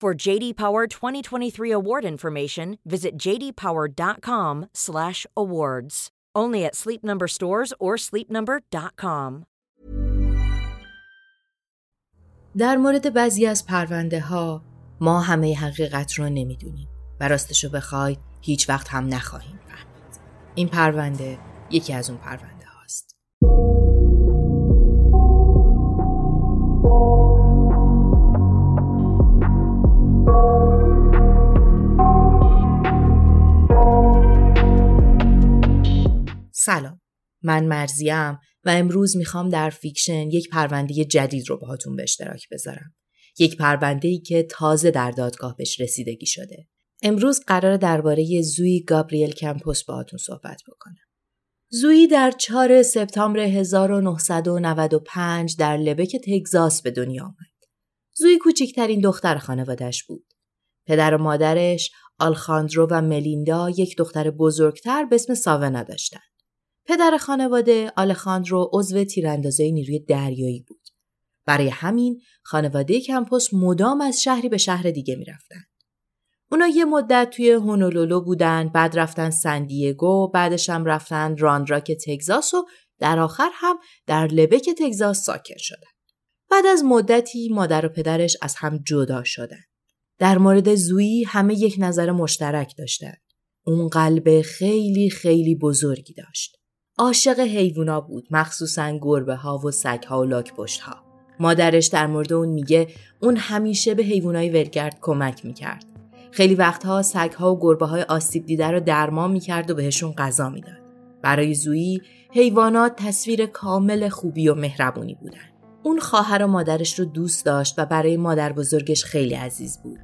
For JD Power 2023 award information, visit jdpower.com/awards. Only at Sleep Number stores or sleepnumber.com. در مورد بعضی از پرونده ها ما همه حقیقت رو نمی‌دونیم و راستشو بخواید هیچ وقت هم نخواهیم فهمید. این پرونده یکی از اون پرونده هاست. سلام من مرضیم و امروز می‌خوام در فیکشن یک پرونده جدید رو باهاتون به اشتراک بذارم یک پرونده ای که تازه در دادگاه بهش رسیدگی شده امروز قرار درباره زوی گابریل کمپوس باهاتون صحبت بکنم زویی در 4 سپتامبر 1995 در لبک تگزاس به دنیا آمد. زویی کوچکترین دختر خانوادش بود. پدر و مادرش آلخاندرو و ملیندا یک دختر بزرگتر به اسم ساونا داشتند. پدر خانواده آلخاندرو عضو تیراندازی نیروی دریایی بود. برای همین خانواده کمپوس مدام از شهری به شهر دیگه می‌رفتن. اونا یه مدت توی هونولولو بودن، بعد رفتن سن دیگو، بعدش هم رفتن راند راک تگزاس و در آخر هم در لبک تگزاس ساکن شدن. بعد از مدتی مادر و پدرش از هم جدا شدن. در مورد زویی همه یک نظر مشترک داشتن. اون قلب خیلی خیلی بزرگی داشت. عاشق حیوونا بود مخصوصا گربه ها و سگ ها و لاک پشت ها. مادرش در مورد اون میگه اون همیشه به حیوانای ولگرد کمک می‌کرد. خیلی وقتها سگ ها و گربه های آسیب دیده رو درمان می‌کرد و بهشون غذا می‌داد. برای زویی حیوانات تصویر کامل خوبی و مهربونی بودن. اون خواهر و مادرش رو دوست داشت و برای مادر بزرگش خیلی عزیز بود.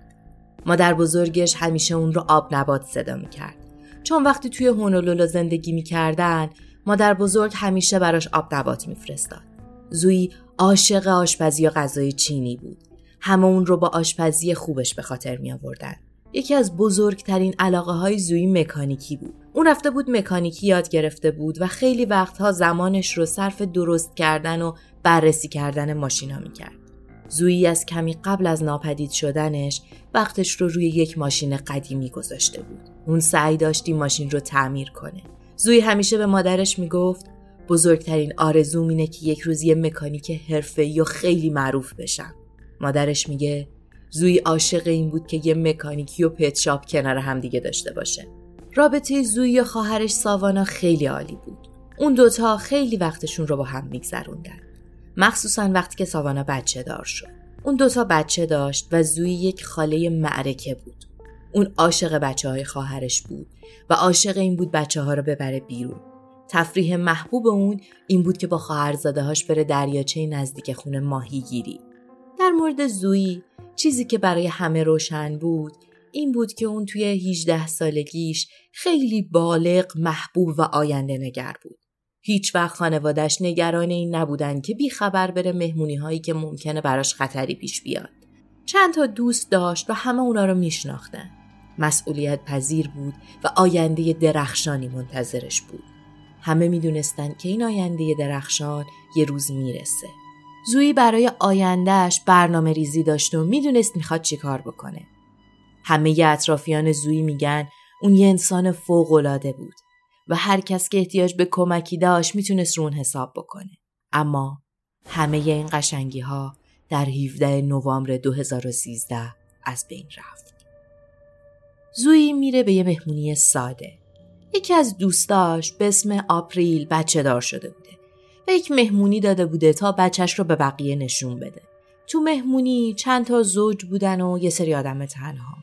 مادر بزرگش همیشه اون رو آب نبات صدا می‌کرد. چون وقتی توی هونولولو زندگی می‌کردن مادر بزرگ همیشه براش آب نبات میفرستاد. زویی عاشق آشپزی و غذای چینی بود. همه اون رو با آشپزی خوبش به خاطر می آوردن. یکی از بزرگترین علاقه های زویی مکانیکی بود. اون رفته بود مکانیکی یاد گرفته بود و خیلی وقتها زمانش رو صرف درست کردن و بررسی کردن ماشینا می‌کرد. زویی از کمی قبل از ناپدید شدنش وقتش رو روی یک ماشین قدیمی گذاشته بود. اون سعی داشتی ماشین رو تعمیر کنه. زوی همیشه به مادرش می‌گفت بزرگترین آرزوم اینه که یک روز یه مکانیک حرفه‌ای و خیلی معروف بشم. مادرش میگه زوی عاشق این بود که یه مکانیکی و پت شاپ کنار هم دیگه داشته باشه. رابطه زوی و خواهرش ساوانا خیلی عالی بود. اون دوتا خیلی وقتشون رو با هم میگذروندن. مخصوصا وقتی که ساوانا بچه دار شد. اون دوتا بچه داشت و زوی یک خاله معرکه بود. اون عاشق بچه های خواهرش بود و عاشق این بود بچه ها رو ببره بیرون. تفریح محبوب اون این بود که با خواهرزاده هاش بره دریاچه نزدیک خونه ماهی گیری. در مورد زویی چیزی که برای همه روشن بود این بود که اون توی 18 سالگیش خیلی بالغ، محبوب و آینده نگر بود. هیچ وقت خانوادش نگران این نبودن که بی خبر بره مهمونی هایی که ممکنه براش خطری پیش بیاد. چند تا دوست داشت و همه اونا رو میشناختن. مسئولیت پذیر بود و آینده درخشانی منتظرش بود. همه می‌دونستن که این آینده درخشان یه روز می‌رسه. زویی برای آیندهش برنامه ریزی داشت و می‌دونست می‌خواد چیکار بکنه. همه اطرافیان زویی میگن اون یه انسان فوقالعاده بود و هر کس که احتیاج به کمکی داشت می‌تونست رو اون حساب بکنه. اما همه این قشنگی ها در 17 نوامبر 2013 از بین رفت. زوی میره به یه مهمونی ساده. یکی از دوستاش به اسم آپریل بچه دار شده بوده و یک مهمونی داده بوده تا بچهش رو به بقیه نشون بده. تو مهمونی چند تا زوج بودن و یه سری آدم تنها.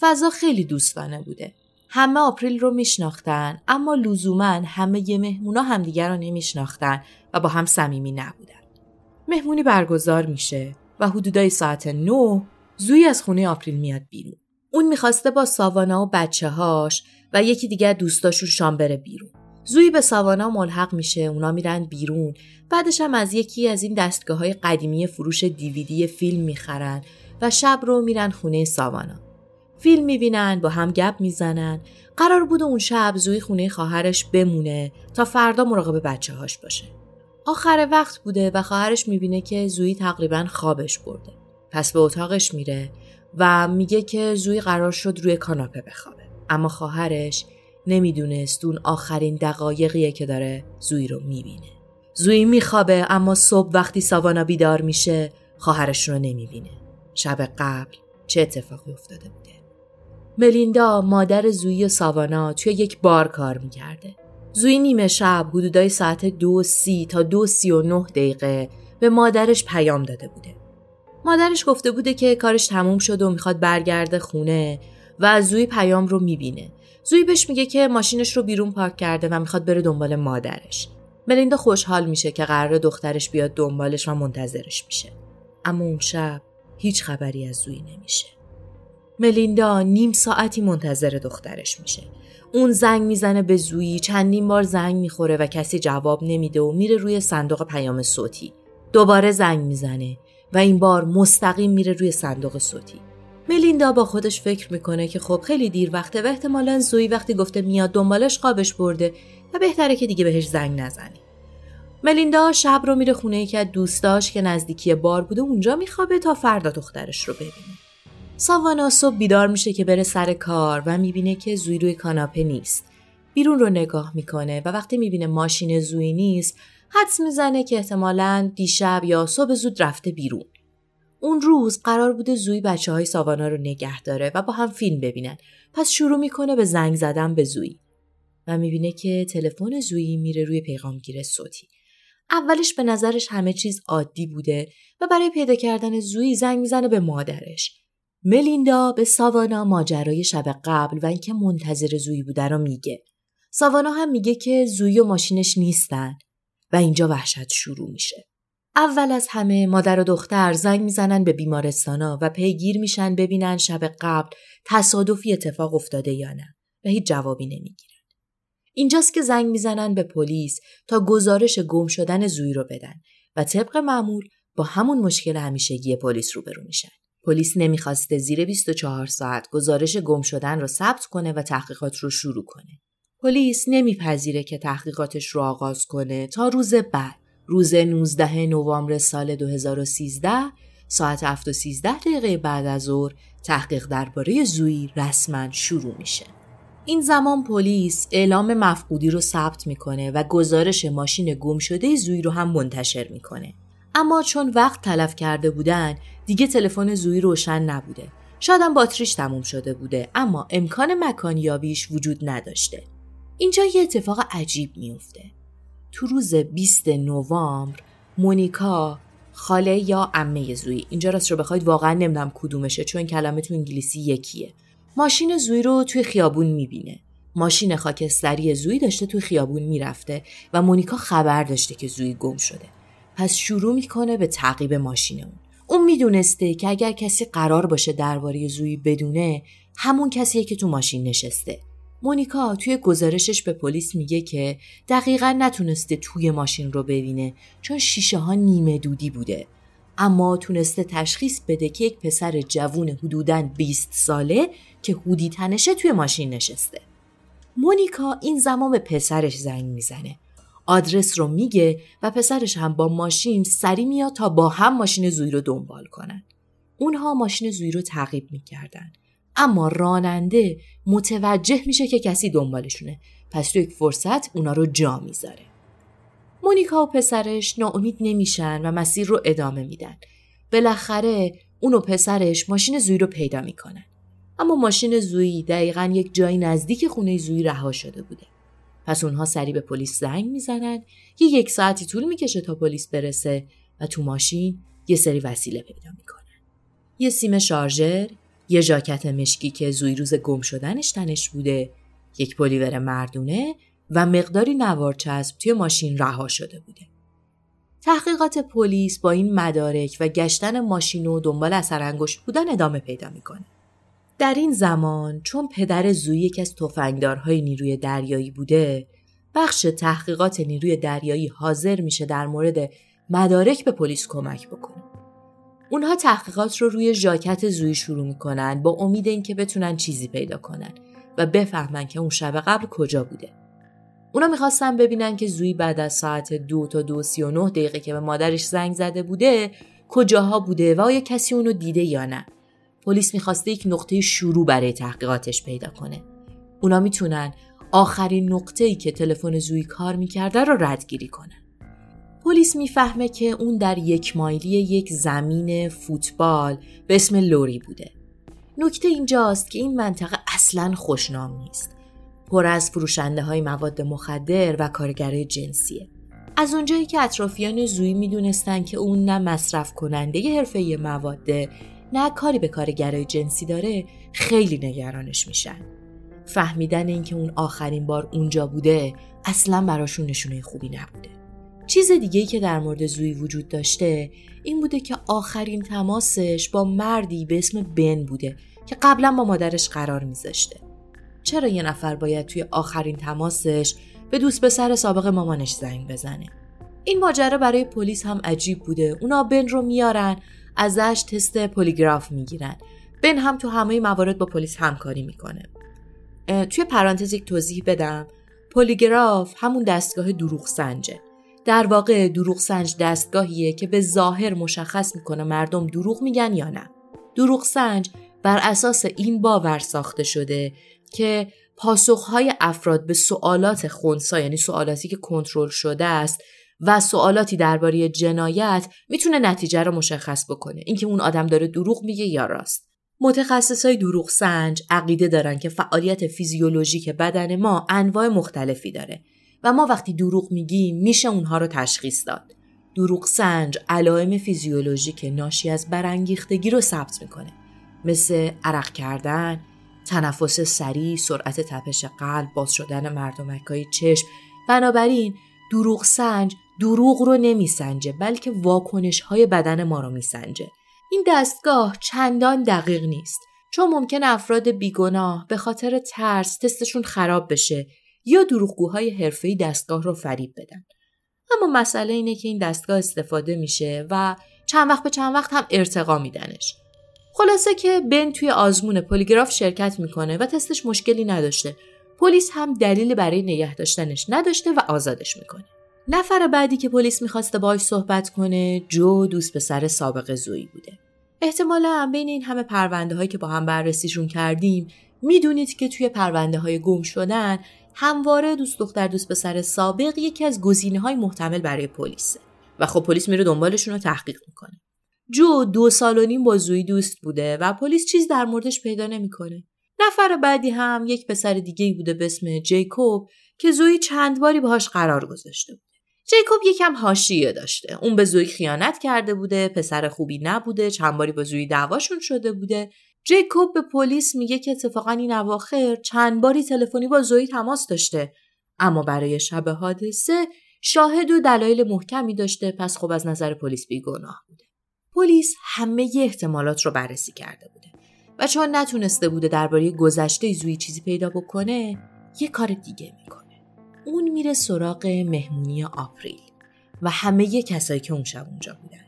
فضا خیلی دوستانه بوده. همه آپریل رو میشناختن اما لزوما همه یه مهمونا همدیگر رو نمیشناختن و با هم صمیمی نبودن. مهمونی برگزار میشه و حدودای ساعت 9 زوی از خونه آپریل میاد بیرون. اون می‌خواسته با ساوانا و بچه هاش و یکی دیگه دوستاشون شام بره بیرون. زوی به ساوانا ملحق میشه اونا میرن بیرون. بعدش هم از یکی از این دستگاه های قدیمی فروش دیویدی فیلم می‌خرن و شب رو میرن خونه ساوانا. فیلم می‌بینن با هم گپ می‌زنن. قرار بود اون شب زوی خونه خواهرش بمونه تا فردا مراقب بچه هاش باشه. آخر وقت بوده و خواهرش می‌بینه که زوی تقریبا خوابش برده. پس به اتاقش میره. و میگه که زوی قرار شد روی کاناپه بخوابه. اما خواهرش نمی‌دونست اون آخرین دقایقیه که داره زوی رو می‌بینه. زوی میخوابه اما صبح وقتی ساوانا بیدار میشه خواهرش رو نمی‌بینه. شب قبل چه اتفاقی افتاده بوده؟ ملیندا مادر زوی و ساوانا توی یک بار کار می‌کرده. زوی نیمه شب حدودای ساعت دو سی تا دو سی و نه دقیقه به مادرش پیام داده بوده. مادرش گفته بوده که کارش تموم شده و می‌خواد برگرده خونه و زوی پیام رو می‌بینه زوی بهش میگه که ماشینش رو بیرون پارک کرده و می‌خواد بره دنبال مادرش. ملیندا خوشحال میشه که قرار دخترش بیاد دنبالش و منتظرش میشه. اما اون شب هیچ خبری از زوی نمیشه. ملیندا نیم ساعتی منتظر دخترش میشه. اون زنگ می‌زنه به زویی چندین بار زنگ می‌خوره و کسی جواب نمیده و میره روی صندوق پیام صوتی. دوباره زنگ می‌زنه و این بار مستقیم میره روی صندوق صوتی. ملیندا با خودش فکر می‌کنه که خب خیلی دیر وقته و احتمالا زوی وقتی گفته میاد دنبالش قابش برده و بهتره که دیگه بهش زنگ نزنی. ملیندا شب رو میره خونه یکی از دوستاش که نزدیکی بار بوده اونجا میخوابه تا فردا دخترش رو ببینه. ساوانا صبح بیدار میشه که بره سر کار و می‌بینه که زوی روی کاناپه نیست. بیرون رو نگاه می‌کنه و وقتی می‌بینه ماشین زوی نیست حدس می‌زنه که احتمالا دیشب یا صبح زود رفته بیرون. اون روز قرار بوده زوی بچه های ساوانا رو نگه داره و با هم فیلم ببینن. پس شروع می‌کنه به زنگ زدن به زوی و می‌بینه که تلفن زویی میره روی پیغامگیر صوتی. اولش به نظرش همه چیز عادی بوده و برای پیدا کردن زوی زنگ می‌زنه به مادرش. ملیندا به ساوانا ماجرای شب قبل و اینکه منتظر زوی بوده رو میگه. ساوانا هم میگه که زوی و ماشینش نیستن اینجا وحشت شروع میشه. اول از همه مادر و دختر زنگ می‌زنن به بیمارستانا و پیگیر میشن ببینن شب قبل تصادفی اتفاق افتاده یا نه و هیچ جوابی نمی‌گیرن. اینجاست که زنگ می‌زنن به پلیس تا گزارش گم شدن زوی رو بدن و طبق معمول با همون مشکل همیشگی پلیس روبرو میشن. پلیس نمی‌خواسته زیر 24 ساعت گزارش گم شدن رو ثبت کنه و تحقیقات رو شروع کنه. پلیس نمیپذیره که تحقیقاتش رو آغاز کنه تا روز بعد روز 19 نوامبر سال 2013 ساعت 7 و 13 دقیقه بعد از ظهر تحقیق درباره زوی رسما شروع میشه. این زمان پلیس اعلام مفقودی رو ثبت می‌کنه و گزارش ماشین گم شده زوی رو هم منتشر می‌کنه. اما چون وقت تلف کرده بودن دیگه تلفن زوی روشن نبوده. شاید هم باتریش تموم شده بوده اما امکان مکانیابیش وجود نداشته. اینجا یه اتفاق عجیب میفته. تو روز 20 نوامبر مونیکا خاله یا عمه زوی اینجا راست رو بخواید واقعا نمی‌دونم کدومشه چون کلمه تو انگلیسی یکیه. ماشین زوی رو توی خیابون می‌بینه. ماشین خاکستری زوی داشته توی خیابون می‌رفته و مونیکا خبر داشته که زوی گم شده. پس شروع می‌کنه به تعقیب ماشین اون. اون می‌دونسته که اگر کسی قرار باشه درباره زوی بدونه همون کسیه که تو ماشین نشسته. مونیکا توی گزارشش به پلیس میگه که دقیقا نتونسته توی ماشین رو ببینه چون شیشه ها نیمه دودی بوده. اما تونسته تشخیص بده که یک پسر جوون حدوداً 20 ساله که هودی تنشه توی ماشین نشسته. مونیکا این زمان به پسرش زنگ می‌زنه. آدرس رو میگه و پسرش هم با ماشین سری میاد تا با هم ماشین زوی رو دنبال کنن. اونها ماشین زوی رو تعقیب می‌کردن. اما راننده متوجه میشه که کسی دنبالشونه پس تو یک فرصت اونا رو جا می‌ذاره مونیکا و پسرش ناامید نمیشن و مسیر رو ادامه میدن بالاخره اون و پسرش ماشین زوی رو پیدا می‌کنن. اما ماشین زویی دقیقا یک جایی نزدیک خونه زویی رها شده بوده. پس اونها سریع به پلیس زنگ می‌زنن یه یک ساعتی طول می‌کشه تا پلیس برسه و تو ماشین یه سری وسیله پیدا می‌کنن. یه سیم شارژر، یه ژاکت مشکی که زوی روز گم شدنش تنش بوده، یک پلیور مردونه و مقداری نوار چسب توی ماشین رها شده بوده. تحقیقات پلیس با این مدارک و گشتن ماشین و دنبال اثر انگشت بودن ادامه پیدا می‌کنه. در این زمان چون پدر زوی یکی از تفنگدارهای نیروی دریایی بوده بخش تحقیقات نیروی دریایی حاضر میشه در مورد مدارک به پلیس کمک بکنه اونها تحقیقات رو روی ژاکت زوی شروع می‌کنن با امید اینکه بتونن چیزی پیدا کنن و بفهمن که اون شب قبل کجا بوده اونا می‌خواستن ببینن که زوی بعد از ساعت دو تا دو سی و نه دقیقه که به مادرش زنگ زده بوده کجاها بوده و آیا کسی اونو دیده یا نه پلیس می‌خواسته یک نقطه شروع برای تحقیقاتش پیدا کنه. اونا می‌تونن آخرین نقطه ای که تلفن زوی کار می‌کرده رو ردگیری کنن. پلیس می‌فهمه که اون در یک مایلی یک زمین فوتبال به اسم لوری بوده. نکته اینجاست که این منطقه اصلا خوشنام نیست. پر از فروشنده های مواد مخدر و کارگرای جنسیه. از اونجایی که اطرافیان زوی می‌دونستن که اون نه مصرف کننده حرفه مواده نه کاری به کارگرای جنسی داره خیلی نگرانش میشن فهمیدن اینکه اون آخرین بار اونجا بوده اصلا براشون نشونه خوبی نبوده چیز دیگه که در مورد زوی وجود داشته این بوده که آخرین تماسش با مردی به اسم بن بوده که قبلا با مادرش قرار میذاشته. چرا یه نفر باید توی آخرین تماسش به دوست پسر سابق مامانش زنگ بزنه؟ این ماجرا برای پلیس هم عجیب بوده. اونا بن رو میارن ازش تست پلیگراف می‌گیرن. بن هم تو همه موارد با پلیس همکاری می‌کنه. توی پرانتز یک توضیح بدم. پلیگراف همون دستگاه دروغ سنجه در واقع دروغ سنج دستگاهیه که به ظاهر مشخص می‌کنه مردم دروغ میگن یا نه. دروغ سنج بر اساس این باور ساخته شده که پاسخهای افراد به سوالات خونسا یعنی سوالاتی که کنترل شده است و سوالاتی درباره جنایت می‌تونه نتیجه رو مشخص بکنه. اینکه اون آدم داره دروغ میگه یا راست. های دروغ سنج عقیده دارن که فعالیت فیزیولوژیک بدن ما انواع مختلفی داره. و ما وقتی دروغ میگیم میشه اونها رو تشخیص داد. دروغ سنج علائم فیزیولوژیک ناشی از برانگیختگی رو ثبت می‌کنه. مثل عرق کردن تنفس سریع سرعت تپش قلب باز شدن مردمک های چشم. بنابراین دروغ سنج دروغ رو نمیسنجه بلکه واکنش های بدن ما رو میسنجه. این دستگاه چندان دقیق نیست. چون ممکن افراد بیگناه به خاطر ترس تستشون خراب بشه یا دروغگوهای حرفه‌ای دستگاه رو فریب بدن. اما مسئله اینه که این دستگاه استفاده میشه و چند وقت به چند وقت هم ارتقا میدنش. خلاصه که بن توی آزمون پلیگراف شرکت می‌کنه و تستش مشکلی نداشته. پلیس هم دلیل برای نگه داشتنش نداشته و آزادش می‌کنه. نفر بعدی که پلیس می‌خواسته باش صحبت کنه جو دوست پسر سابق زویی بوده. احتمالا بین این همه پرونده هایی که با هم بررسیشون کردیم می‌دونید که توی پرونده های گم شدن همواره دوست دختر دوست پسر سابق یکی از گزینه های محتمل برای پلیسه و خب پلیس میره دنبالشون رو تحقیق می‌کنه. جو دو سال و نیم با زوی دوست بوده و پلیس چیز در موردش پیدا نمی‌کنه. نفر بعدی هم یک پسر دیگه بوده به اسم جیکوب که زوی چند باری باهاش قرار گذاشته بود. جیکوب یکم حاشیه داشته. اون به زوی خیانت کرده بوده، پسر خوبی نبوده، چند باری با زوی دعواشون شده بوده. جیکوب به پلیس میگه که اتفاقا این اواخر چند باری تلفنی با زوی تماس داشته. اما برای شب حادثه شاهد و دلایل محکمی داشته پس خب از نظر پلیس بیگناه بوده. پلیس همه ی احتمالات رو بررسی کرده بوده و چون نتونسته بوده درباره گذشته زوی چیزی پیدا بکنه یه کار دیگه می‌کنه. اون میره سراغ مهمونی آپریل و همه کسایی که اون شب اونجا بودن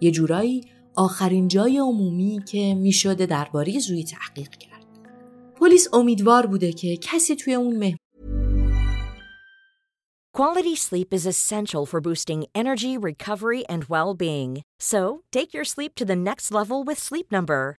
یه جورایی آخرین جای عمومی که می‌شده درباره زوی تحقیق کرد پلیس امیدوار بوده که کسی توی اون مهمونی Quality sleep is essential for boosting energy, recovery, and well-being. So, take your sleep to the next level with Sleep Number.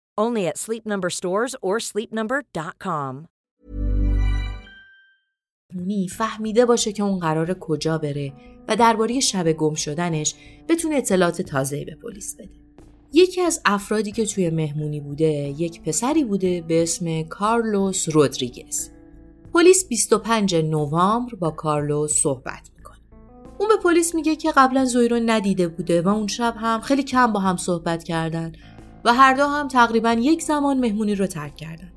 Only at Sleep Number stores or sleepnumber.com. فهمیده باشه که اون قرار کجا بره و درباره شب گم شدنش بتونه اطلاعات تازه به پلیس بده. یکی از افرادی که توی مهمونی بوده یک پسری بوده به اسم کارلوس رودریگز. پلیس 25 نوامبر با کارلوس صحبت می‌کنه. اون به پلیس میگه که قبلا زوی رو ندیده بوده و اون شب هم خیلی کم با هم صحبت کردن و هر دو هم تقریبا یک زمان مهمونی رو ترک کردن.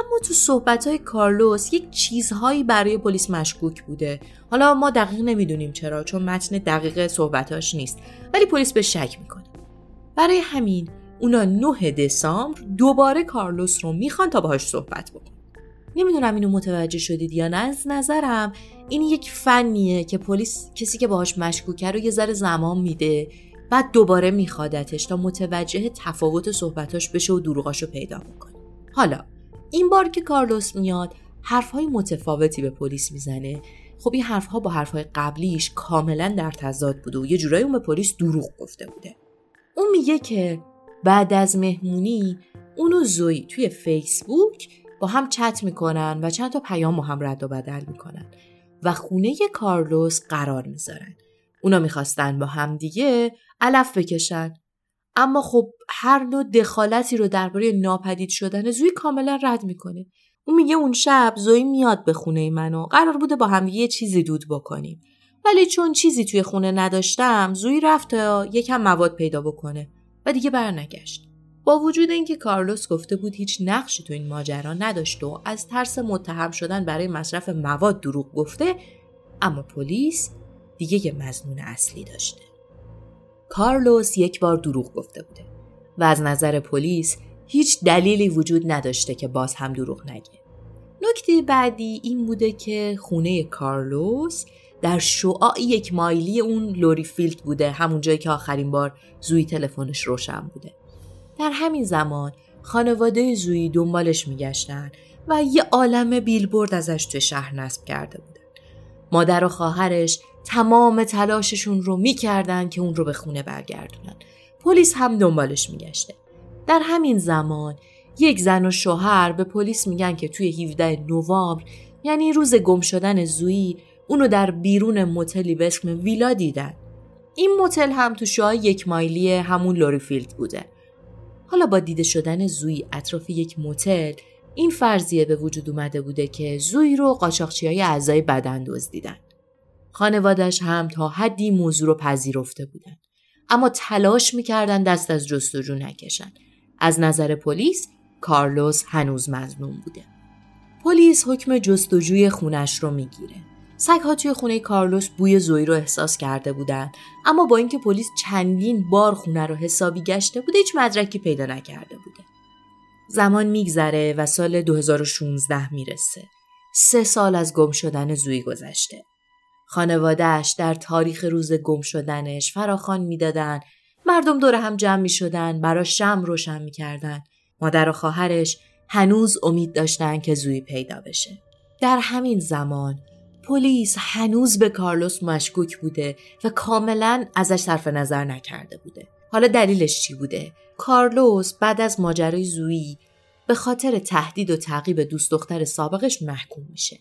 اما تو صحبت های کارلوس یک چیزهایی برای پلیس مشکوک بوده. حالا ما دقیق نمی‌دونیم چرا چون متن دقیق صحبتاش نیست ولی پلیس به شک می‌کنه. برای همین اونا 9 دسامبر دوباره کارلوس رو می‌خوان تا باهاش صحبت بکن. نمی‌دونم اینو متوجه شدید یا نه از نظرم این یک فنیه که پلیس کسی که باهاش مشکوکه رو یه ذره زمان میده بعد دوباره میخوادتش تا متوجه تفاوت صحبتاش بشه و دروغاشو پیدا می‌کنه حالا این بار که کارلوس میاد حرفهای متفاوتی به پلیس می‌زنه. خب این حرفها با حرفهای قبلیش کاملا در تضاد بوده و یه جورایی اون به پلیس دروغ گفته بوده. اون میگه که بعد از مهمونی اون و زوی توی فیسبوک با هم چت می‌کنن و چند تا پیام با هم رد و بدل می‌کنن و خونه کارلوس قرار می‌ذارن. اونا می‌خواستن با هم دیگه علف بکشن. اما خب هر نوع دخالتی رو درباره ناپدید شدن زوی کاملا رد می‌کنه. اون میگه اون شب زوی میاد به خونه منو. قرار بوده با هم یه چیزی دود بکنیم. ولی چون چیزی توی خونه نداشتم زوی رفت تا یکم مواد پیدا بکنه و دیگه برنگشت. با وجود اینکه کارلوس گفته بود هیچ نقشی تو این ماجرا نداشت و از ترس متهم شدن برای مصرف مواد دروغ گفته اما پلیس دیگه یه مظنون اصلی داشته. کارلوس یک بار دروغ گفته بوده و از نظر پلیس هیچ دلیلی وجود نداشته که باز هم دروغ نگه. نکته بعدی این بوده که خونه کارلوس در شعاع یک مایلی اون لوری فیلد بوده همون جایی که آخرین بار زوی تلفنش روشن بوده. در همین زمان خانواده زوی دنبالش میگشتن و یه عالم بیلبورد ازش توی شهر نصب کرده بودن. مادر و خواهرش تمام تلاششون رو می‌کردن که اون رو به خونه برگردونن. پلیس هم دنبالش میگشته. در همین زمان یک زن و شوهر به پلیس میگن که توی 17 نوامبر یعنی روز گم شدن زویی اونو در بیرون متلی به اسم ویلا دیدن. این متل هم تو شعاع یک مایلی همون لوری فیلد بوده. حالا با دیده شدن زوی اطراف یک متل این فرضیه به وجود اومده بوده که زوی رو قاچاقچی های اعضای بدن دزدیدن. خانوادش هم تا حدی موضوع رو پذیرفته بودن. اما تلاش می‌کردن دست از جستجو نکشن. از نظر پلیس کارلوس هنوز مزنون بوده. پلیس حکم جستجوی خونش رو می‌گیره. سگها توی خونه کارلوس بوی زوی رو احساس کرده بودن اما با اینکه پلیس چندین بار خونه رو حسابی گشته بوده هیچ مدرکی پیدا نکرده بوده. زمان میگذره و سال 2016 می‌رسه. سه سال از گم شدن زوی گذشته. خانوادهش در تاریخ روز گم شدنش فراخان می‌دادن مردم دور هم جمع می شدن برا شم روشن می کردن. مادر و خواهرش هنوز امید داشتن که زوی پیدا بشه. در همین زمان پلیس هنوز به کارلوس مشکوک بوده و کاملا ازش صرف نظر نکرده بوده. حالا دلیلش چی بوده؟ کارلوس بعد از ماجرای زویی به خاطر تهدید و تعقیب دوست دختر سابقش محکوم میشه.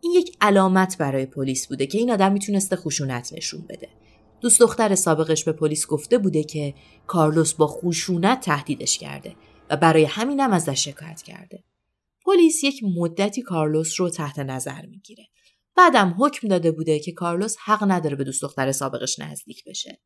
این یک علامت برای پلیس بوده که این آدم می‌تونسته خشونت نشون بده. دوست دختر سابقش به پلیس گفته بوده که کارلوس با خشونت تهدیدش کرده و برای همینم ازش شکایت کرده. پلیس یک مدتی کارلوس رو تحت نظر می‌گیره. بعدم حکم داده بوده که کارلوس حق نداره به دوست دختر سابقش نزدیک بشه.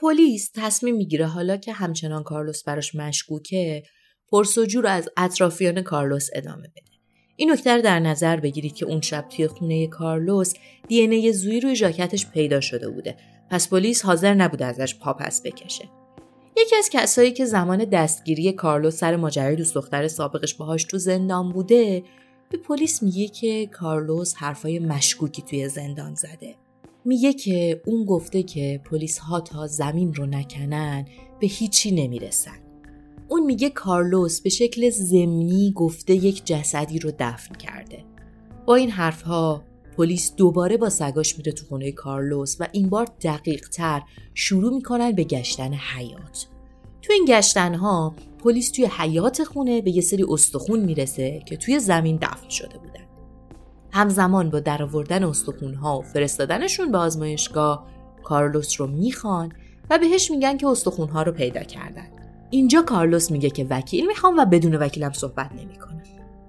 پلیس تصمیم می‌گیره حالا که همچنان کارلوس براش مشکوکه پرسجو رو از اطرافیان کارلوس ادامه بده. این نکته رو در نظر بگیرید که اون شب توی خونه کارلوس دی ای زوی روی ژاکتش پیدا شده بوده پس پلیس حاضر نبوده ازش پا پس بکشه یکی از کسایی که زمان دستگیری کارلوس سر ماجرای دوست دختر سابقش باهاش تو زندان بوده به پلیس میگه که کارلوس حرفای مشکوکی توی زندان زده. میگه که اون گفته که پلیس ها تا زمین رو نکنن به هیچی نمی‌رسن. اون میگه کارلوس به شکل زمینی گفته یک جسدی رو دفن کرده. با این حرفها پلیس دوباره با سگاش میره تو خونه کارلوس و این بار دقیق تر شروع می‌کنن به گشتن حیات. تو این گشتن ها پلیس توی حیات خونه به یه سری استخون می‌رسه که توی زمین دفن شده بودن. همزمان با درآوردن استخون ها و فرستادنشون به آزمایشگاه کارلوس رو می‌خوان و بهش میگن که استخون ها رو پیدا کردن. اینجا کارلوس میگه که وکیل می‌خوام و بدون وکیلم صحبت نمی‌کنه.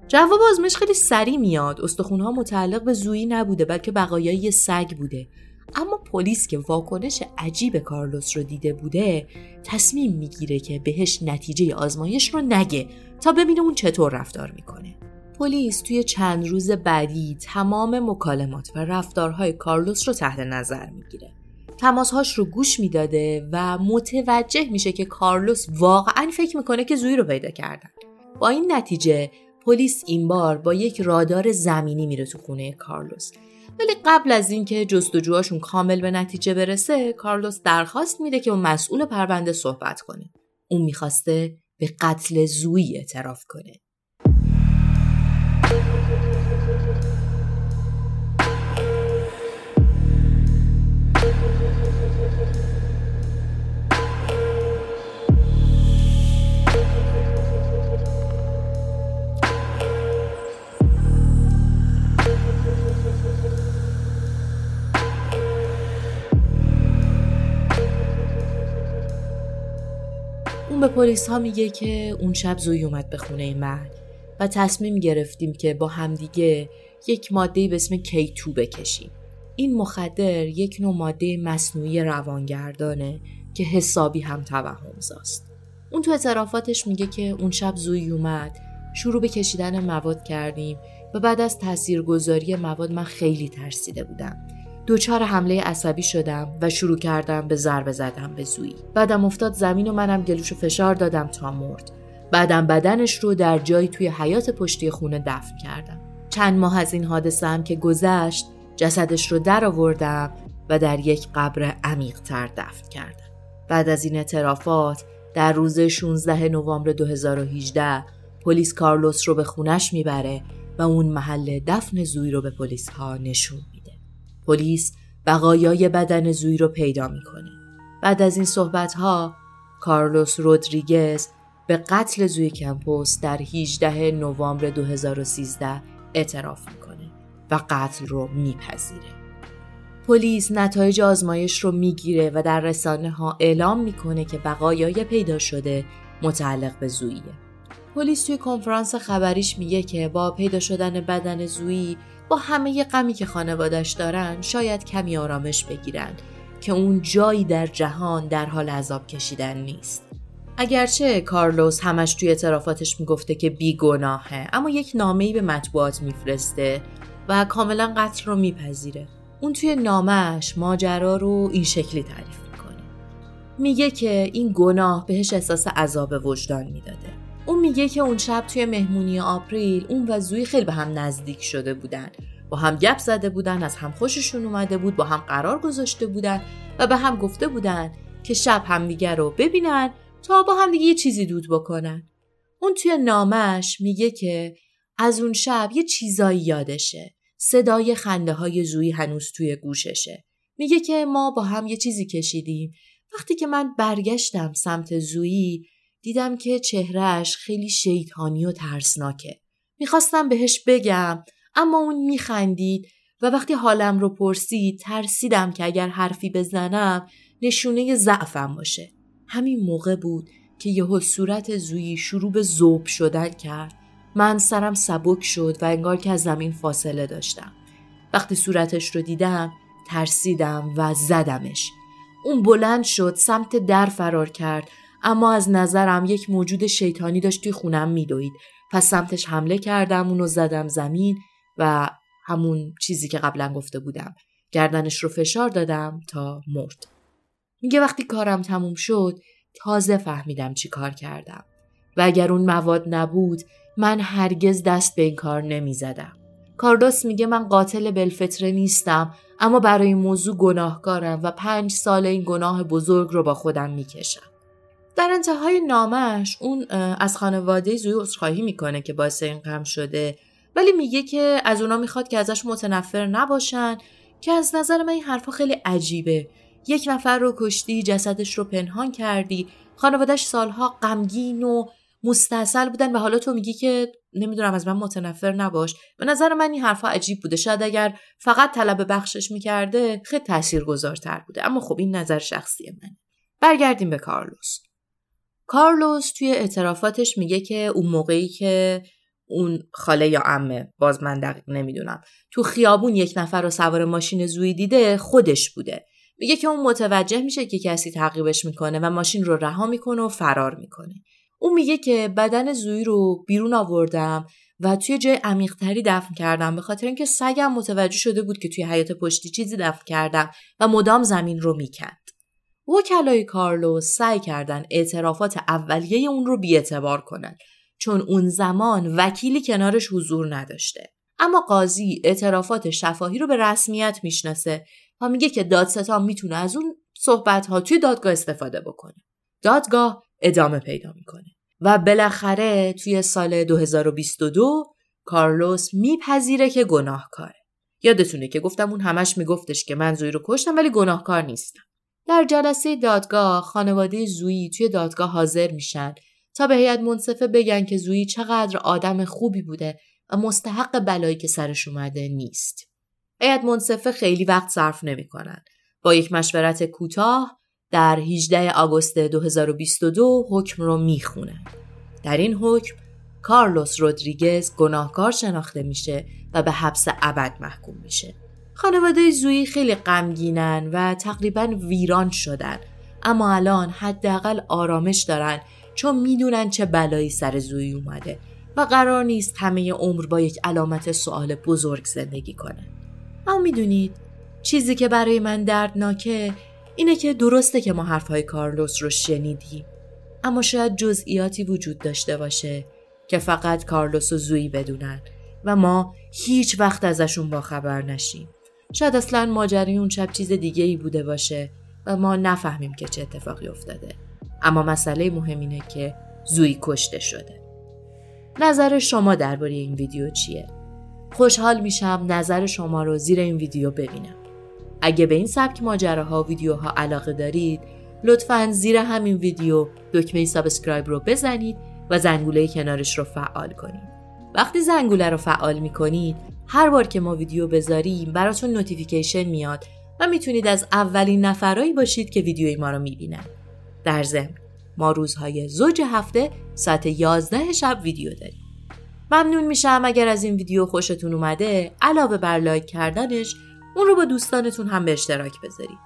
جواب آزمایش خیلی سریع میاد. استخونها متعلق به زویی نبوده بلکه بقایای یه سگ بوده. اما پلیس که واکنش عجیب کارلوس رو دیده بوده تصمیم می‌گیره که بهش نتیجه آزمایش رو نگه تا ببینه اون چطور رفتار می‌کنه. پلیس توی چند روز بعدی تمام مکالمات و رفتارهای کارلوس رو تحت نظر می‌گیره. تماسهاش رو گوش می‌داده و متوجه میشه که کارلوس واقعا فکر می‌کنه که زوی رو پیدا کردن. با این نتیجه پلیس این بار با یک رادار زمینی میره تو خونه کارلوس. ولی قبل از اینکه جستجوهاشون کامل به نتیجه برسه کارلوس درخواست میده که با مسئول پرونده صحبت کنه. اون می‌خواسته به قتل زویی اعتراف کنه. اون به پلیس ها میگه که اون شب زوی اومد به خونه من و تصمیم گرفتیم که با همدیگه یک ماده به اسم K2 بکشیم. این مخدر یک نوع ماده مصنوعی روانگردانه که حسابی هم توهمزاست. اون تو اعترافاتش میگه که اون شب زوی اومد شروع به کشیدن مواد کردیم و بعد از تاثیرگذاری مواد من خیلی ترسیده بودم دچار حمله عصبی شدم و شروع کردم به ضربه زدم به زویی بعدم افتاد زمین و منم گلوشو فشار دادم تا مرد. بعدم بدنش رو در جایی توی حیات پشتی خونه دفن کردم. چند ماه از این حادثه هم که گذشت جسدش رو در آوردم و در یک قبر عمیق تر دفن کردم. بعد از این اعترافات در روز 16 نوامبر 2018 پلیس کارلوس رو به خونش می‌بره و اون محل دفن زوی رو به پلیس ها نشون میده. پلیس بقایای بدن زوی رو پیدا می‌کنه. بعد از این صحبت ها کارلوس رودریگز به قتل زوی کمپوس در 18 نوامبر 2013 اعتراف می‌کنه و قتل رو میپذیره. پلیس نتایج آزمایش رو می‌گیره و در رسانه ها اعلام می‌کنه که بقایای پیدا شده متعلق به زوییه. پلیس توی کنفرانس خبریش میگه که با پیدا شدن بدن زویی با همه غمی که خانوادش دارن شاید کمی آرامش بگیرن که اون جایی در جهان در حال عذاب کشیدن نیست. اگرچه کارلوس همش توی اعترافاتش می‌گفته که بیگناهه اما یک نامه‌ای به مطبوعات میفرسته و کاملا قتل رو میپذیره. اون توی نامش ماجرا رو این شکلی تعریف می‌کنه. میگه که این گناه بهش احساس عذاب وجدان می‌داده. اون میگه که اون شب توی مهمونی آپریل اون و زوی خیلی به هم نزدیک شده بودن. با هم گپ زده بودن، از هم خوششون اومده بود، با هم قرار گذاشته بودن و به هم گفته بودن که شب همدیگه رو ببینن تا با هم یه چیزی دود بکنن. اون توی نامش میگه که از اون شب یه چیزایی یادشه. صدای خنده های زوی هنوز توی گوششه. میگه که ما با هم یه چیزی کشیدیم. وقتی که من برگشتم سمت زویی دیدم که چهرهش خیلی شیطانی و ترسناکه. می‌خواستم بهش بگم اما اون میخندید و وقتی حالم رو پرسید ترسیدم که اگر حرفی بزنم نشونه ضعفم باشه. همین موقع بود که یهو صورت زویی شروع به زوب شدن کرد من سرم سبک شد و انگار که از زمین فاصله داشتم. وقتی صورتش رو دیدم ترسیدم و زدمش. اون بلند شد سمت در فرار کرد اما از نظرم یک موجود شیطانی داشت توی خونم میدوید. پس سمتش حمله کردم اونو زدم زمین و همون چیزی که قبلا گفته بودم. گردنش رو فشار دادم تا مرد. میگه وقتی کارم تموم شد تازه فهمیدم چی کار کردم و اگر اون مواد نبود من هرگز دست به این کار نمی زدم. کاردوس میگه من قاتل بلفتره نیستم اما برای این موضوع گناهکارم و پنج سال این گناه بزرگ رو با خودم می‌کشم. در انتهای نامش اون از خانواده زوی عذرخواهی می‌کنه که باعث این غم شده. ولی میگه که از اونا می‌خواد که ازش متنفر نباشن که از نظر من این حرفا خیلی عجیبه. یک نفر رو کشتی جسدش رو پنهان کردی. خانوادهش سالها غمگین و مستصل بودن و حالا تو میگی که نمی‌دونم از من متنفر نباش. به نظر من این حرفها عجیب بوده. شاید اگر فقط طلب بخشش می‌کرده خیلی تاثیرگذارتر بوده. اما خب این نظر شخصی منه. برگردیم به کارلوس. کارلوس توی اعترافاتش میگه که اون موقعی که اون خاله یا امه باز من دقیق نمی‌دونم تو خیابون یک نفر رو سوار ماشین زوی دیده خودش بوده. میگه که اون متوجه میشه که کسی تعقیبش می‌کنه و ماشین رو رها می‌کنه و فرار می‌کنه. اون میگه که بدن زوی رو بیرون آوردم و توی جای عمیقتری دفن کردم به خاطر اینکه سگم متوجه شده بود که توی حیات پشتی چیزی دفن کردم و مدام زمین رو می‌کند. وکلای کارلو سعی کردن اعترافات اولیه اون رو بیاعتبار کنن چون اون زمان وکیلی کنارش حضور نداشته. اما قاضی اعترافات شفاهی رو به رسمیت می‌شناسه و میگه که دادستان می‌تونه از اون صحبت ها توی دادگاه استفاده بکنه. دادگاه ادامه پیدا می‌کنه و بالاخره توی سال 2022 کارلوس میپذیره که گناهکاره. یادتونه که گفتم اون همش میگفتش که من زوی رو کشتم ولی گناهکار نیستم. در جلسه دادگاه خانواده زویی توی دادگاه حاضر میشن تا به هیئت منصفه بگن که زویی چقدر آدم خوبی بوده و مستحق بلایی که سرش اومده نیست. هیئت منصفه خیلی وقت صرف نمی‌کنن. با یک مشورت کوتاه در 18 آگوست 2022 حکم رو می‌خونن. در این حکم کارلوس رودریگز گناهکار شناخته میشه و به حبس ابد محکوم میشه. خانواده زویی خیلی غمگینن و تقریبا ویران شدن اما الان حداقل آرامش دارن چون می‌دونن چه بلایی سر زویی اومده و قرار نیست همه عمر با یک علامت سوال بزرگ زندگی کنه. اما می‌دونید چیزی که برای من دردناکه اینه که درسته که ما حرفهای کارلوس رو شنیدیم اما شاید جزئیاتی وجود داشته باشه که فقط کارلوس و زویی بدونن و ما هیچ وقت ازشون با خبر نشیم. شاید اصلا ماجرای اون شب چیز دیگه ای بوده باشه و ما نفهمیم که چه اتفاقی افتاده. اما مسئله مهم اینه که زوی کشته شده. نظر شما درباره این ویدیو چیه؟ خوشحال میشم نظر شما رو زیر این ویدیو ببینم. اگه به این سبک ماجراها و ویدیوها علاقه دارید لطفا زیر همین ویدیو دکمه subscribe رو بزنید و زنگوله کنارش رو فعال کنید. وقتی زنگوله رو فعال می‌کنید هر بار که ما ویدیو بذاریم براتون notification میاد و می‌تونید از اولین نفرایی باشید که ویدیوی ما رو می‌بینن. در ضمن ما روزهای زوج هفته ساعت 11 شب ویدیو داریم. ممنون میشم اگر از این ویدیو خوشتون اومده علاوه بر لایک کردنش اون رو با دوستانتون هم به اشتراک بذارید.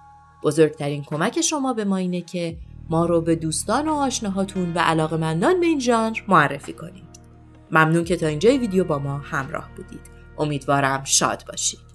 بزرگترین کمک شما به ما اینه که ما رو به دوستان و آشناهاتون و علاقمندان به این ژانر معرفی کنید. ممنون که تا اینجای ویدیو با ما همراه بودید. امیدوارم شاد باشید.